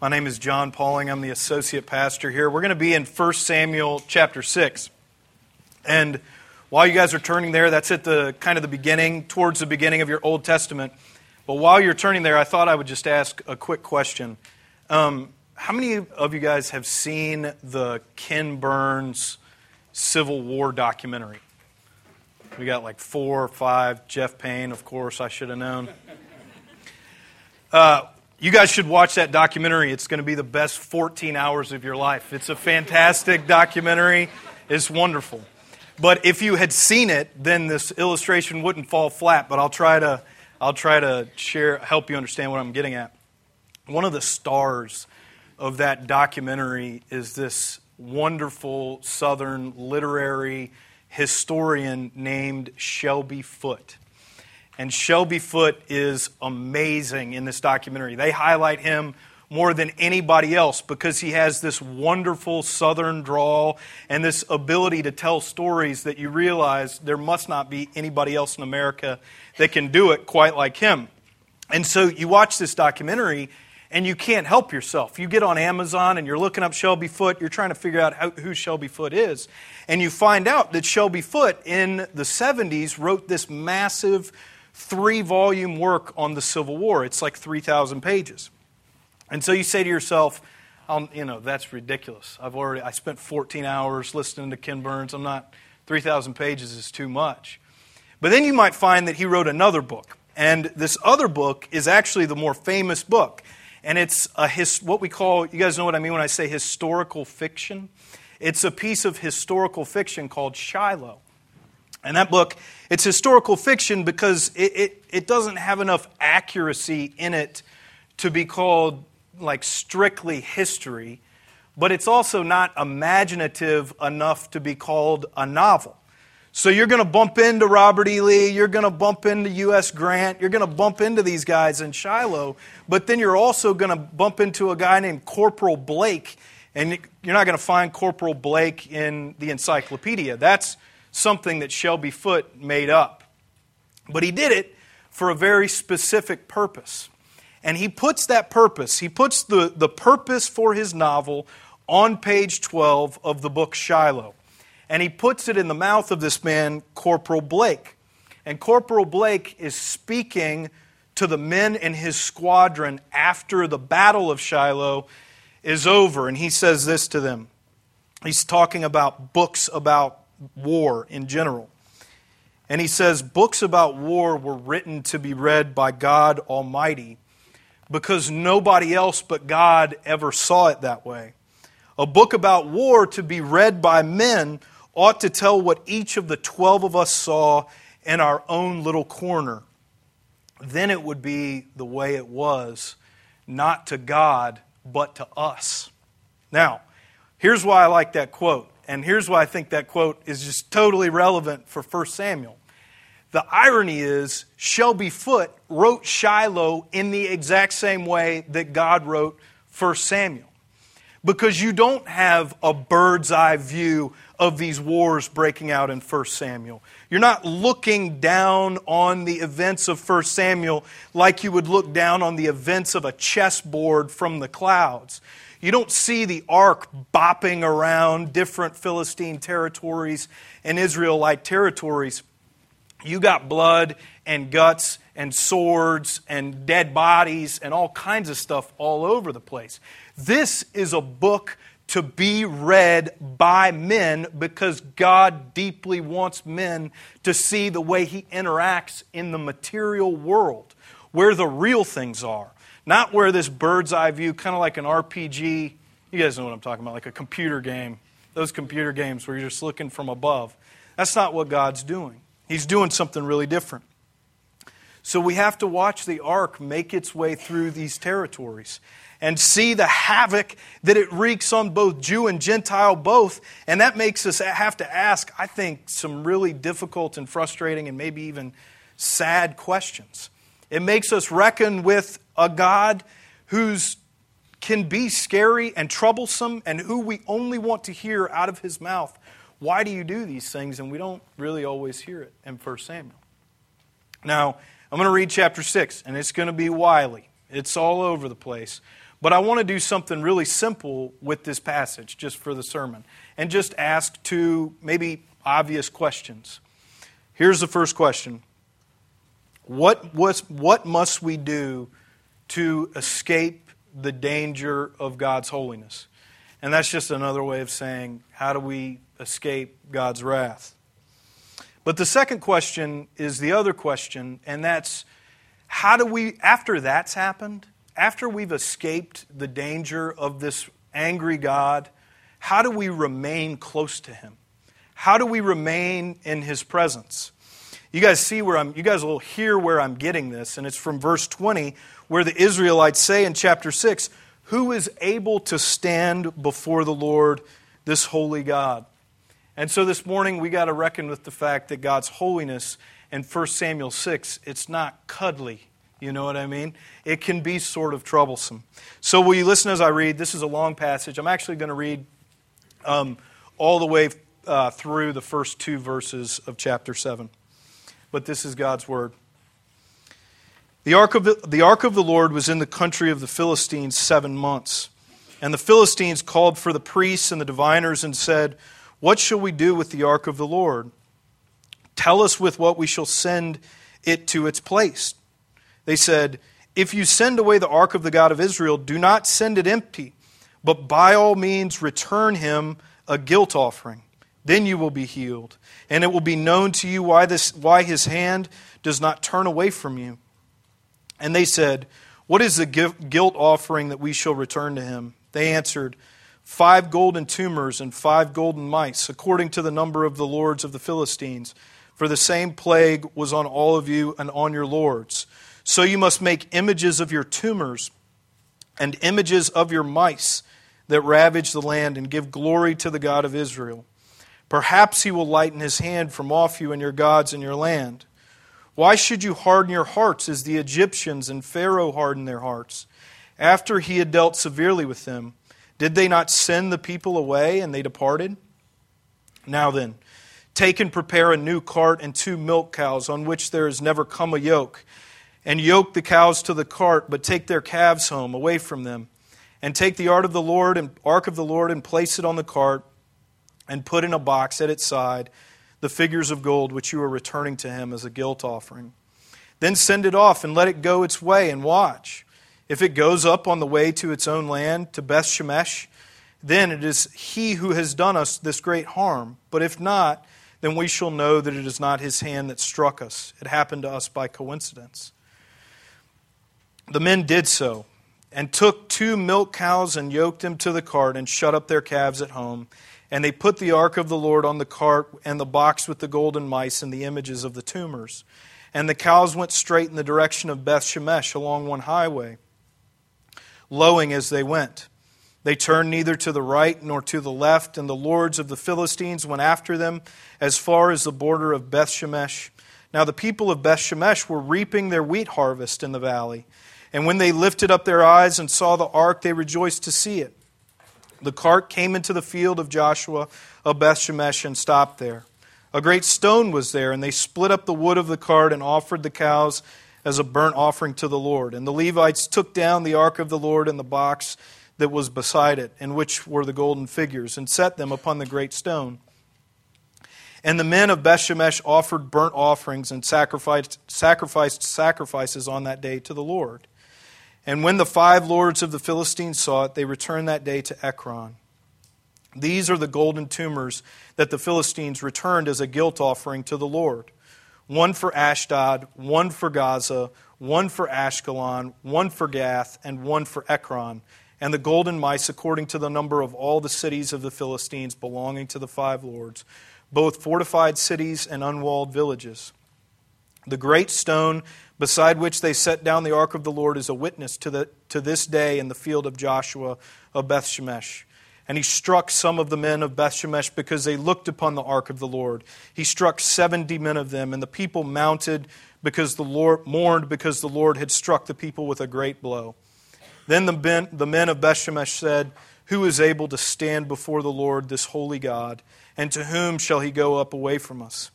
My name is John Pauling. I'm the associate pastor here. We're going to be in 1 Samuel chapter 6. And while you guys are turning there, that's at the kind of the beginning, towards the beginning of your Old Testament. But while you're turning there, I thought I would just ask a quick question. Um, how many of you guys have seen the Ken Burns Civil War documentary? We got like four or five. Jeff Payne, of course, I should have known. Uh, you guys should watch that documentary. It's going to be the best 14 hours of your life. It's a fantastic documentary. It's wonderful. But if you had seen it, then this illustration wouldn't fall flat. But I'll try to, I'll try to share, help you understand what I'm getting at. One of the stars of that documentary is this wonderful Southern literary historian named Shelby Foote. And Shelby Foote is amazing in this documentary. They highlight him more than anybody else because he has this wonderful southern drawl and this ability to tell stories that you realize there must not be anybody else in America that can do it quite like him. And so you watch this documentary and you can't help yourself. You get on Amazon and you're looking up Shelby Foote, you're trying to figure out who Shelby Foote is. And you find out that Shelby Foote in the 70s wrote this massive three volume work on the Civil War. It's like 3,000 pages. And so you say to yourself, um, you know, that's ridiculous. I've already, I spent 14 hours listening to Ken Burns. I'm not, 3,000 pages is too much. But then you might find that he wrote another book. And this other book is actually the more famous book. And it's a his, what we call, you guys know what I mean when I say historical fiction? It's a piece of historical fiction called Shiloh. And that book, it's historical fiction because it, it, it, doesn't have enough accuracy in it to be called like strictly history, but it's also not imaginative enough to be called a novel. So you're going to bump into Robert E. Lee, you're going to bump into U.S. Grant, you're going to bump into these guys in Shiloh, but then you're also going to bump into a guy named Corporal Blake, and you're not going to find Corporal Blake in the encyclopedia. That's something that Shelby Foote made up. But he did it for a very specific purpose. And he puts that purpose, he puts the, the purpose for his novel on page 12 of the book Shiloh. And he puts it in the mouth of this man, Corporal Blake. And Corporal Blake is speaking to the men in his squadron after the Battle of Shiloh is over. And he says this to them. He's talking about books about war in general. And he says, Books about war were written to be read by God Almighty because nobody else but God ever saw it that way. A book about war to be read by men ought to tell what each of the 12 of us saw in our own little corner. Then it would be the way it was, not to God, but to us. Now, here's why I like that quote. And here's why I think that quote is just totally relevant for 1 Samuel. The irony is, Shelby Foote wrote Shiloh in the exact same way that God wrote 1 Samuel. Because you don't have a bird's eye view of these wars breaking out in 1 Samuel. You're not looking down on the events of 1 Samuel like you would look down on the events of a chessboard from the clouds. You don't see the ark bopping around different Philistine territories and Israelite territories. You got blood and guts and swords and dead bodies and all kinds of stuff all over the place. This is a book to be read by men because God deeply wants men to see the way He interacts in the material world, where the real things are. Not where this bird's eye view, kind of like an RPG, you guys know what I'm talking about, like a computer game. Those computer games where you're just looking from above. That's not what God's doing. He's doing something really different. So we have to watch the ark make its way through these territories and see the havoc that it wreaks on both Jew and Gentile both. And that makes us have to ask, I think, some really difficult and frustrating and maybe even sad questions. It makes us reckon with a God who's can be scary and troublesome and who we only want to hear out of his mouth. Why do you do these things? And we don't really always hear it in 1 Samuel. Now, I'm going to read chapter 6, and it's going to be wily. It's all over the place. But I want to do something really simple with this passage, just for the sermon, and just ask two maybe obvious questions. Here's the first question What, what must we do to escape the danger of God's holiness? And that's just another way of saying, how do we escape God's wrath? But the second question is the other question, and that's how do we, after that's happened, after we've escaped the danger of this angry God, how do we remain close to Him? How do we remain in His presence? You guys see where I'm, you guys will hear where I'm getting this, and it's from verse 20, where the Israelites say in chapter 6, Who is able to stand before the Lord, this holy God? And so this morning we got to reckon with the fact that God's holiness in 1 Samuel 6, it's not cuddly. You know what I mean? It can be sort of troublesome. So, will you listen as I read? This is a long passage. I'm actually going to read um, all the way uh, through the first two verses of chapter 7. But this is God's word. The ark, of the, the ark of the Lord was in the country of the Philistines seven months. And the Philistines called for the priests and the diviners and said, what shall we do with the ark of the Lord? Tell us with what we shall send it to its place. They said, If you send away the ark of the God of Israel, do not send it empty, but by all means return him a guilt offering. Then you will be healed, and it will be known to you why, this, why his hand does not turn away from you. And they said, What is the guilt offering that we shall return to him? They answered, five golden tumors and five golden mice, according to the number of the lords of the Philistines. For the same plague was on all of you and on your lords. So you must make images of your tumors and images of your mice that ravage the land and give glory to the God of Israel. Perhaps he will lighten his hand from off you and your gods and your land. Why should you harden your hearts as the Egyptians and Pharaoh hardened their hearts? After he had dealt severely with them, did they not send the people away and they departed? Now then, take and prepare a new cart and two milk cows on which there has never come a yoke, and yoke the cows to the cart, but take their calves home away from them. And take the ark of the Lord and ark of the Lord and place it on the cart, and put in a box at its side the figures of gold which you are returning to him as a guilt offering. Then send it off and let it go its way and watch. If it goes up on the way to its own land, to Beth Shemesh, then it is he who has done us this great harm. But if not, then we shall know that it is not his hand that struck us. It happened to us by coincidence. The men did so, and took two milk cows and yoked them to the cart and shut up their calves at home. And they put the ark of the Lord on the cart and the box with the golden mice and the images of the tumors. And the cows went straight in the direction of Beth Shemesh along one highway lowing as they went. They turned neither to the right nor to the left, and the lords of the Philistines went after them as far as the border of Beth Shemesh. Now the people of Beth Shemesh were reaping their wheat harvest in the valley. And when they lifted up their eyes and saw the ark, they rejoiced to see it. The cart came into the field of Joshua of Beth Shemesh and stopped there. A great stone was there, and they split up the wood of the cart and offered the cows as a burnt offering to the Lord. And the Levites took down the ark of the Lord and the box that was beside it, in which were the golden figures, and set them upon the great stone. And the men of Bethshemesh offered burnt offerings and sacrificed, sacrificed sacrifices on that day to the Lord. And when the five lords of the Philistines saw it, they returned that day to Ekron. These are the golden tumors that the Philistines returned as a guilt offering to the Lord one for Ashdod, one for Gaza, one for Ashkelon, one for Gath, and one for Ekron, and the golden mice according to the number of all the cities of the Philistines belonging to the five lords, both fortified cities and unwalled villages. The great stone beside which they set down the ark of the Lord as a witness to, the, to this day in the field of Joshua of Bethshemesh. And he struck some of the men of Bethshemesh because they looked upon the ark of the Lord. He struck seventy men of them, and the people mounted because the Lord mourned because the Lord had struck the people with a great blow. Then the men, the men of Bethshemesh said, Who is able to stand before the Lord, this holy God? And to whom shall he go up away from us?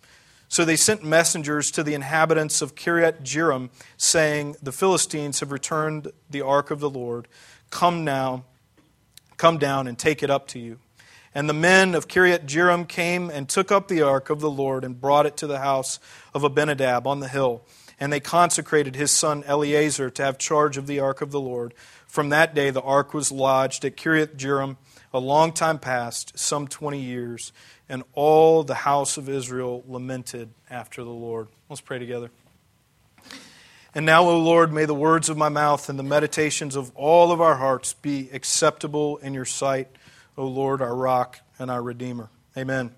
So they sent messengers to the inhabitants of Kiriath Jearim, saying, The Philistines have returned the ark of the Lord. Come now, come down and take it up to you. And the men of Kiriath Jearim came and took up the ark of the Lord and brought it to the house of Abinadab on the hill. And they consecrated his son Eleazar to have charge of the ark of the Lord. From that day the ark was lodged at Kiriath Jearim a long time past, some 20 years. And all the house of Israel lamented after the Lord. Let's pray together. And now, O Lord, may the words of my mouth and the meditations of all of our hearts be acceptable in your sight, O Lord, our rock and our redeemer. Amen.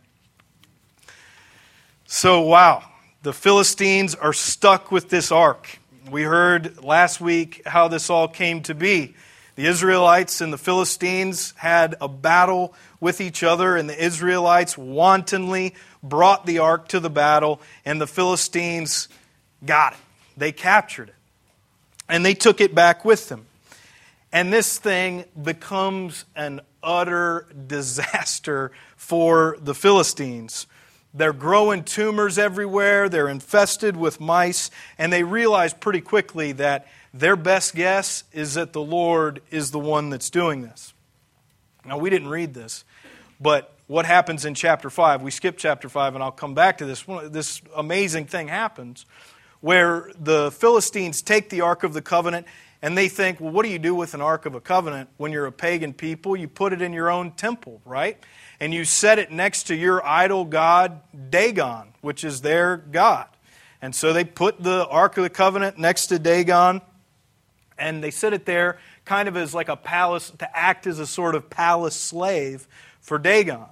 So, wow, the Philistines are stuck with this ark. We heard last week how this all came to be. The Israelites and the Philistines had a battle with each other, and the Israelites wantonly brought the ark to the battle, and the Philistines got it. They captured it. And they took it back with them. And this thing becomes an utter disaster for the Philistines. They're growing tumors everywhere, they're infested with mice, and they realize pretty quickly that their best guess is that the Lord is the one that's doing this. Now, we didn't read this, but what happens in chapter 5? We skip chapter 5, and I'll come back to this. This amazing thing happens where the Philistines take the Ark of the Covenant and they think, well, what do you do with an Ark of a Covenant when you're a pagan people? You put it in your own temple, right? And you set it next to your idol god, Dagon, which is their god. And so they put the Ark of the Covenant next to Dagon and they set it there kind of as like a palace, to act as a sort of palace slave for Dagon.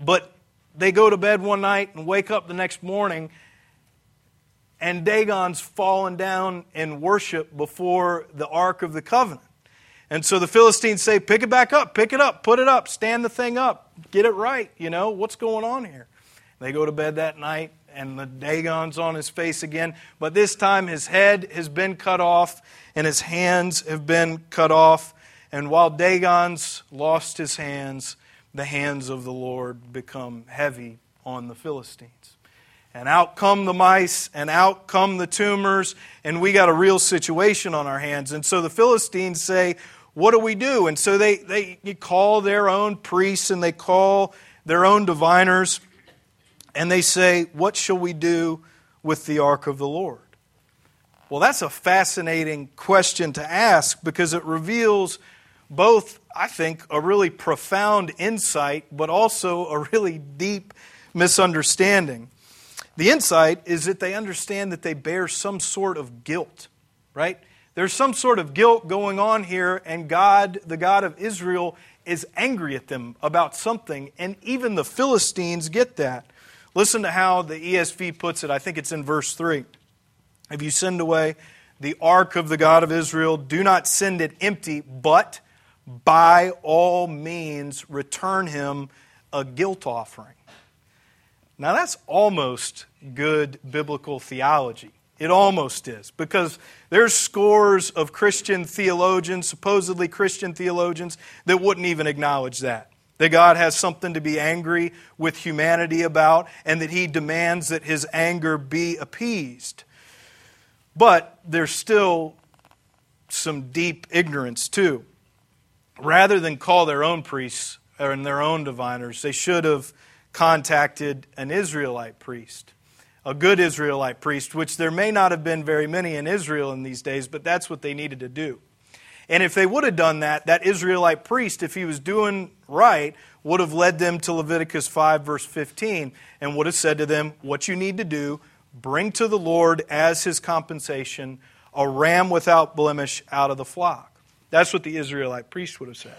But they go to bed one night and wake up the next morning and Dagon's fallen down in worship before the Ark of the Covenant. And so the Philistines say, Pick it back up, pick it up, put it up, stand the thing up, get it right. You know, what's going on here? They go to bed that night, and the Dagon's on his face again. But this time his head has been cut off, and his hands have been cut off. And while Dagon's lost his hands, the hands of the Lord become heavy on the Philistines and out come the mice, and out come the tumors, and we got a real situation on our hands. And so the Philistines say, What do we do? And so they, they call their own priests and they call their own diviners, and they say, What shall we do with the ark of the Lord? Well, that's a fascinating question to ask because it reveals both, I think, a really profound insight, but also a really deep misunderstanding. The insight is that they understand that they bear some sort of guilt, right? There's some sort of guilt going on here, and God, the God of Israel, is angry at them about something, and even the Philistines get that. Listen to how the ESV puts it. I think it's in verse 3. If you send away the ark of the God of Israel? Do not send it empty, but by all means return him a guilt offering. Now, that's almost good biblical theology. It almost is, because there's scores of Christian theologians, supposedly Christian theologians, that wouldn't even acknowledge that. That God has something to be angry with humanity about, and that He demands that His anger be appeased. But there's still some deep ignorance, too. Rather than call their own priests or their own diviners, they should have contacted an Israelite priest, a good Israelite priest, which there may not have been very many in Israel in these days, but that's what they needed to do. And if they would have done that, that Israelite priest, if he was doing right, would have led them to Leviticus 5, verse 15, and would have said to them, What you need to do, bring to the Lord as his compensation a ram without blemish out of the flock. That's what the Israelite priest would have said.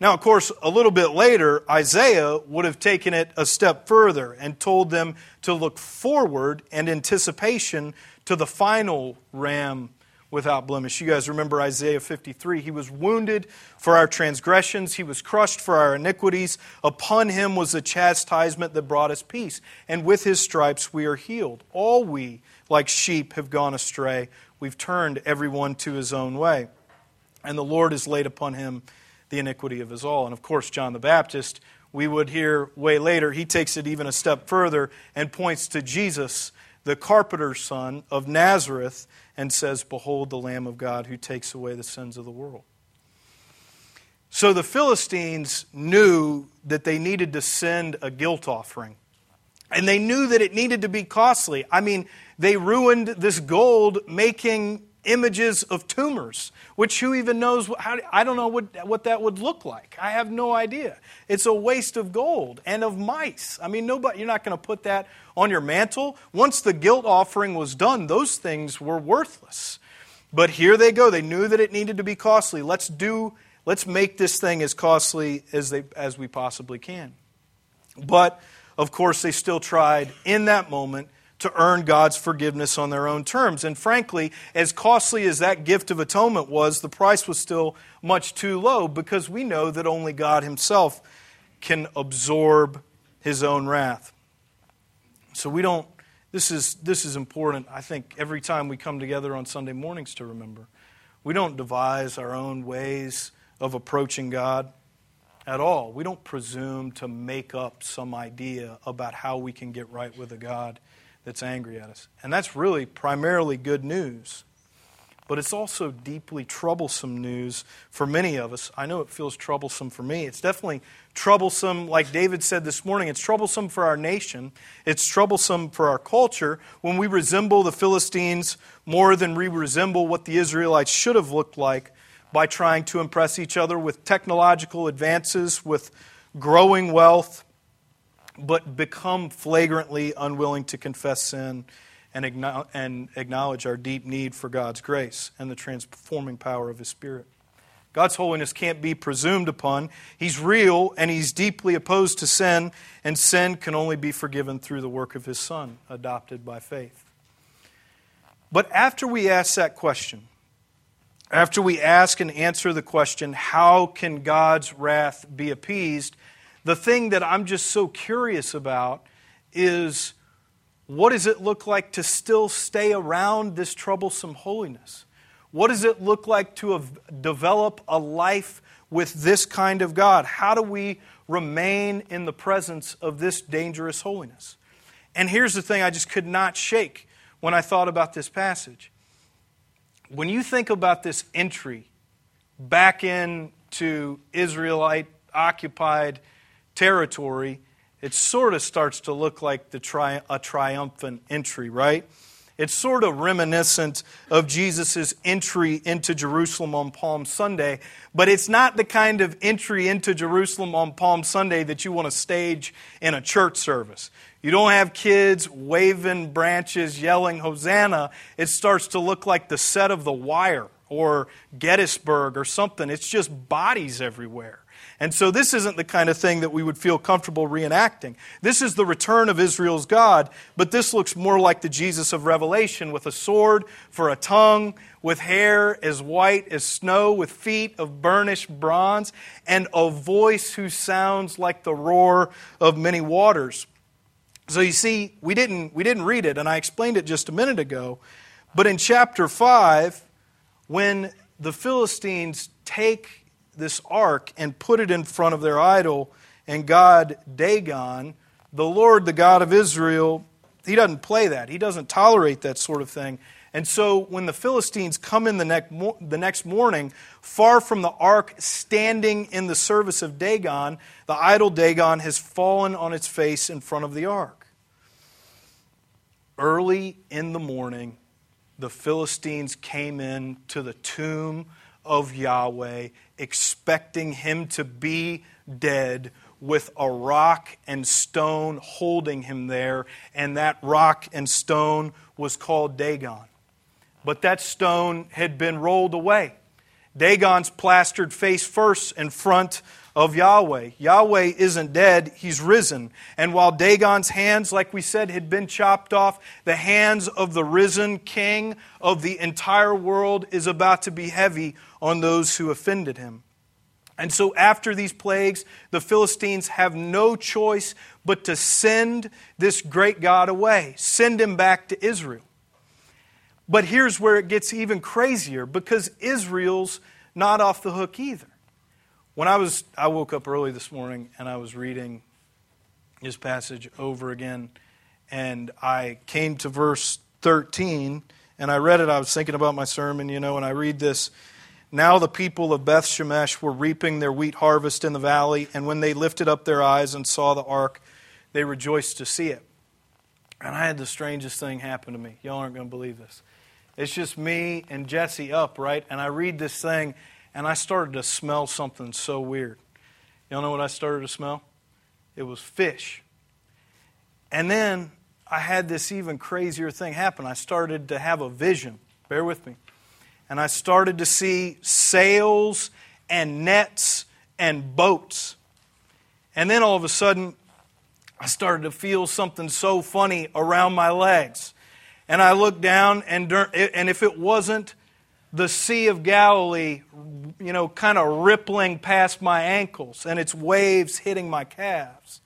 Now, of course, a little bit later, Isaiah would have taken it a step further and told them to look forward and anticipation to the final ram without blemish. You guys remember Isaiah 53. He was wounded for our transgressions, he was crushed for our iniquities. Upon him was the chastisement that brought us peace. And with his stripes we are healed. All we, like sheep, have gone astray. We've turned everyone to his own way. And the Lord has laid upon him the iniquity of us all. And of course, John the Baptist, we would hear way later, he takes it even a step further and points to Jesus, the carpenter's son of Nazareth, and says, Behold the Lamb of God who takes away the sins of the world. So the Philistines knew that they needed to send a guilt offering. And they knew that it needed to be costly. I mean, they ruined this gold making images of tumors, which who even knows? How, I don't know what, what that would look like. I have no idea. It's a waste of gold and of mice. I mean, nobody, you're not going to put that on your mantle. Once the guilt offering was done, those things were worthless. But here they go. They knew that it needed to be costly. Let's do. Let's make this thing as costly as, they, as we possibly can. But, of course, they still tried in that moment to earn God's forgiveness on their own terms. And frankly, as costly as that gift of atonement was, the price was still much too low because we know that only God Himself can absorb His own wrath. So we don't, this is, this is important, I think, every time we come together on Sunday mornings to remember. We don't devise our own ways of approaching God at all. We don't presume to make up some idea about how we can get right with a God that's angry at us. And that's really primarily good news. But it's also deeply troublesome news for many of us. I know it feels troublesome for me. It's definitely troublesome, like David said this morning, it's troublesome for our nation. It's troublesome for our culture when we resemble the Philistines more than we resemble what the Israelites should have looked like by trying to impress each other with technological advances, with growing wealth, but become flagrantly unwilling to confess sin and acknowledge our deep need for God's grace and the transforming power of His Spirit. God's holiness can't be presumed upon. He's real and He's deeply opposed to sin, and sin can only be forgiven through the work of His Son, adopted by faith. But after we ask that question, after we ask and answer the question, how can God's wrath be appeased? The thing that I'm just so curious about is what does it look like to still stay around this troublesome holiness? What does it look like to develop a life with this kind of God? How do we remain in the presence of this dangerous holiness? And here's the thing I just could not shake when I thought about this passage. When you think about this entry back into Israelite occupied territory, it sort of starts to look like tri- a triumphant entry, right? It's sort of reminiscent of Jesus' entry into Jerusalem on Palm Sunday, but it's not the kind of entry into Jerusalem on Palm Sunday that you want to stage in a church service. You don't have kids waving branches, yelling Hosanna. It starts to look like the set of The Wire or Gettysburg or something. It's just bodies everywhere. And so this isn't the kind of thing that we would feel comfortable reenacting. This is the return of Israel's God, but this looks more like the Jesus of Revelation with a sword for a tongue, with hair as white as snow, with feet of burnished bronze, and a voice who sounds like the roar of many waters. So you see, we didn't, we didn't read it, and I explained it just a minute ago. But in chapter 5, when the Philistines take this ark and put it in front of their idol and God Dagon, the Lord, the God of Israel, he doesn't play that. He doesn't tolerate that sort of thing. And so when the Philistines come in the next, morning, far from the ark, standing in the service of Dagon, the idol Dagon has fallen on its face in front of the ark. Early in the morning, the Philistines came in to the tomb of Yahweh, expecting him to be dead, with a rock and stone holding him there, and that rock and stone was called Dagon. But that stone had been rolled away. Dagon's plastered face first in front of Yahweh. Yahweh isn't dead, he's risen. And while Dagon's hands, like we said, had been chopped off, the hands of the risen king of the entire world is about to be heavy on those who offended him. And so, after these plagues, the Philistines have no choice but to send this great God away, send him back to Israel. But here's where it gets even crazier because Israel's not off the hook either. When I was I woke up early this morning and I was reading this passage over again And I came to verse 13, and I read it. I was thinking about my sermon, you know, and I read this. Now the people of Beth Shemesh were reaping their wheat harvest in the valley, and when they lifted up their eyes and saw the ark, they rejoiced to see it. And I had the strangest thing happen to me. Y'all aren't going to believe this. It's just me and Jesse up, right? And I read this thing, and I started to smell something so weird. Y'all know what I started to smell? It was fish. And then I had this even crazier thing happen. I started to have a vision. Bear with me. And I started to see sails and nets and boats. And then all of a sudden, I started to feel something so funny around my legs. And I looked down, and, and if it wasn't the Sea of Galilee, you know, kind of rippling past my ankles and its waves hitting my calves.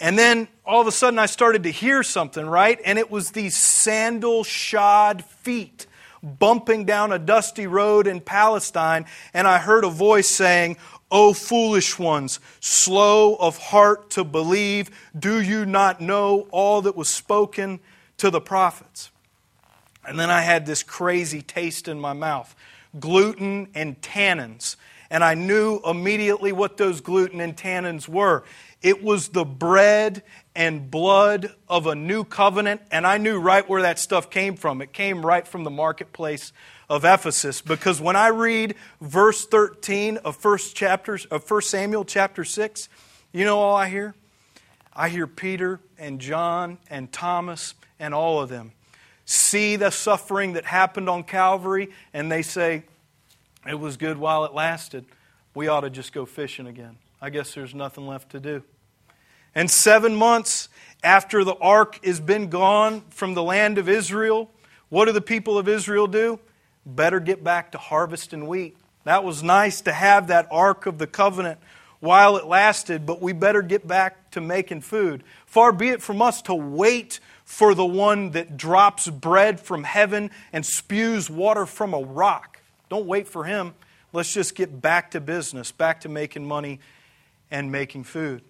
And then all of a sudden I started to hear something, right? And it was these sandal shod feet bumping down a dusty road in Palestine. And I heard a voice saying, O foolish ones, slow of heart to believe, do you not know all that was spoken to the prophets? And then I had this crazy taste in my mouth gluten and tannins. And I knew immediately what those gluten and tannins were. It was the bread and blood of a new covenant, and I knew right where that stuff came from. It came right from the marketplace of Ephesus because when I read verse 13 of first chapters of 1 Samuel chapter 6, you know all I hear? I hear Peter and John and Thomas and all of them see the suffering that happened on Calvary and they say, It was good while it lasted. We ought to just go fishing again. I guess there's nothing left to do. And seven months after the ark has been gone from the land of Israel, what do the people of Israel do? Better get back to harvesting wheat. That was nice to have that ark of the covenant while it lasted, but we better get back to making food. Far be it from us to wait for the one that drops bread from heaven and spews water from a rock. Don't wait for him. Let's just get back to business, back to making money and making food.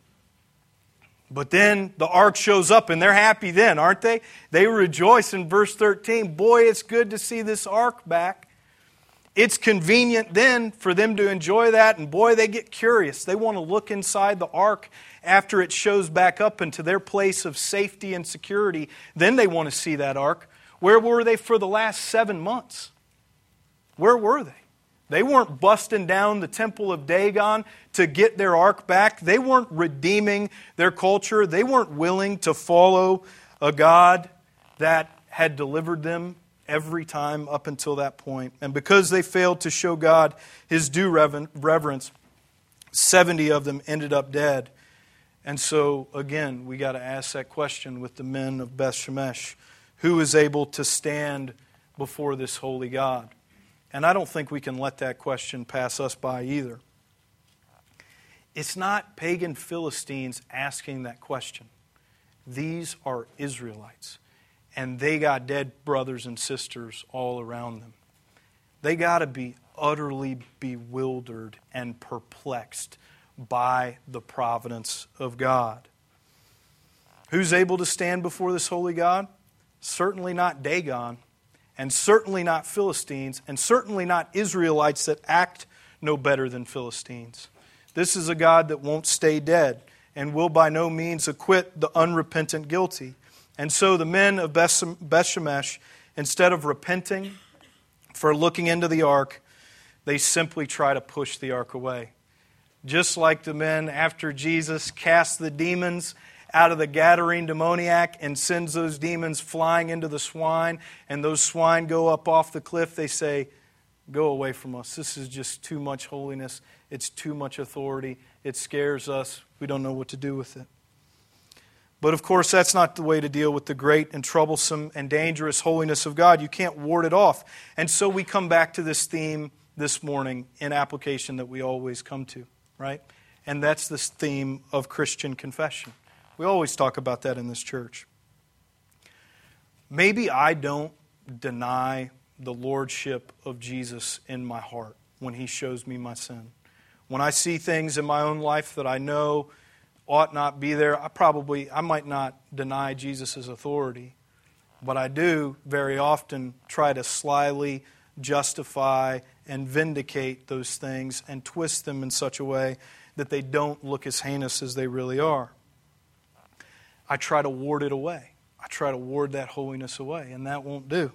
But then the ark shows up and they're happy then, aren't they? They rejoice in verse 13. Boy, it's good to see this ark back. It's convenient then for them to enjoy that, and boy, they get curious. They want to look inside the ark after it shows back up into their place of safety and security. Then they want to see that ark. Where were they for the last seven months? Where were they? They weren't busting down the temple of Dagon to get their ark back. They weren't redeeming their culture. They weren't willing to follow a God that had delivered them every time up until that point. And because they failed to show God his due reverence, 70 of them ended up dead. And so, again, we got to ask that question with the men of Beth Shemesh who is able to stand before this holy God? And I don't think we can let that question pass us by either. It's not pagan Philistines asking that question. These are Israelites. And they got dead brothers and sisters all around them. They got to be utterly bewildered and perplexed by the providence of God. Who's able to stand before this holy God? Certainly not Dagon and certainly not Philistines, and certainly not Israelites that act no better than Philistines. This is a God that won't stay dead and will by no means acquit the unrepentant guilty. And so the men of Bethshemesh, instead of repenting for looking into the ark, they simply try to push the ark away. Just like the men after Jesus cast the demons out of the Gadarene demoniac and sends those demons flying into the swine, and those swine go up off the cliff, they say, Go away from us. This is just too much holiness. It's too much authority. It scares us. We don't know what to do with it. But of course, that's not the way to deal with the great and troublesome and dangerous holiness of God. You can't ward it off. And so we come back to this theme this morning in application that we always come to, right? And that's this theme of Christian confession. We always talk about that in this church. Maybe I don't deny the lordship of Jesus in my heart when he shows me my sin. When I see things in my own life that I know ought not be there. I probably, I might not deny Jesus' authority, but I do very often try to slyly justify and vindicate those things and twist them in such a way that they don't look as heinous as they really are. I try to ward it away. I try to ward that holiness away, and that won't do.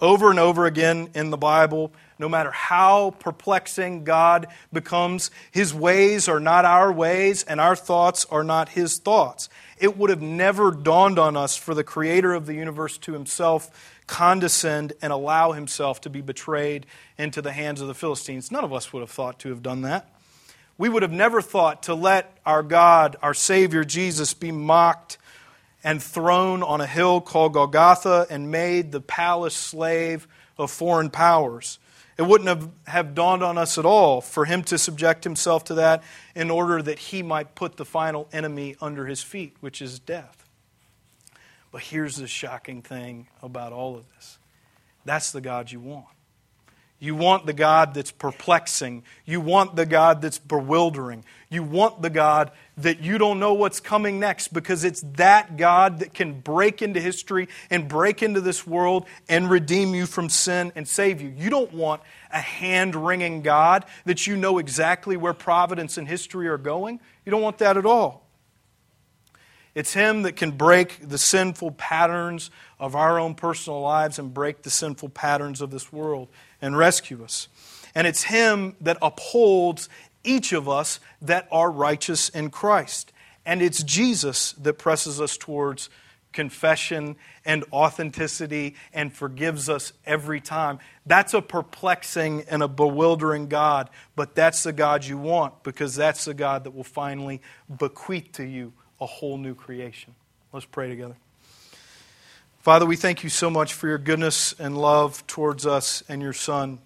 Over and over again in the Bible, no matter how perplexing God becomes, His ways are not our ways, and our thoughts are not His thoughts. It would have never dawned on us for the Creator of the universe to Himself condescend and allow Himself to be betrayed into the hands of the Philistines. None of us would have thought to have done that. We would have never thought to let our God, our Savior Jesus, be mocked and thrown on a hill called Golgotha and made the palace slave of foreign powers. It wouldn't have, have dawned on us at all for him to subject himself to that in order that he might put the final enemy under his feet, which is death. But here's the shocking thing about all of this that's the God you want. You want the God that's perplexing. You want the God that's bewildering. You want the God that you don't know what's coming next because it's that God that can break into history and break into this world and redeem you from sin and save you. You don't want a hand wringing God that you know exactly where providence and history are going. You don't want that at all. It's Him that can break the sinful patterns of our own personal lives and break the sinful patterns of this world and rescue us. And it's Him that upholds each of us that are righteous in Christ. And it's Jesus that presses us towards confession and authenticity and forgives us every time. That's a perplexing and a bewildering God, but that's the God you want because that's the God that will finally bequeath to you a whole new creation. Let's pray together. Father, we thank you so much for your goodness and love towards us and your Son.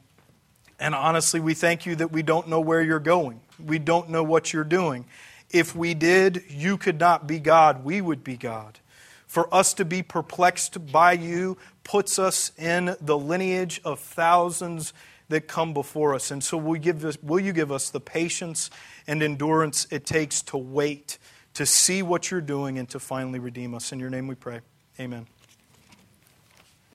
And honestly, we thank you that we don't know where you're going. We don't know what you're doing. If we did, you could not be God. We would be God. For us to be perplexed by you puts us in the lineage of thousands that come before us. And so will, give us, will you give us the patience and endurance it takes to wait, to see what you're doing, and to finally redeem us? In your name we pray. Amen.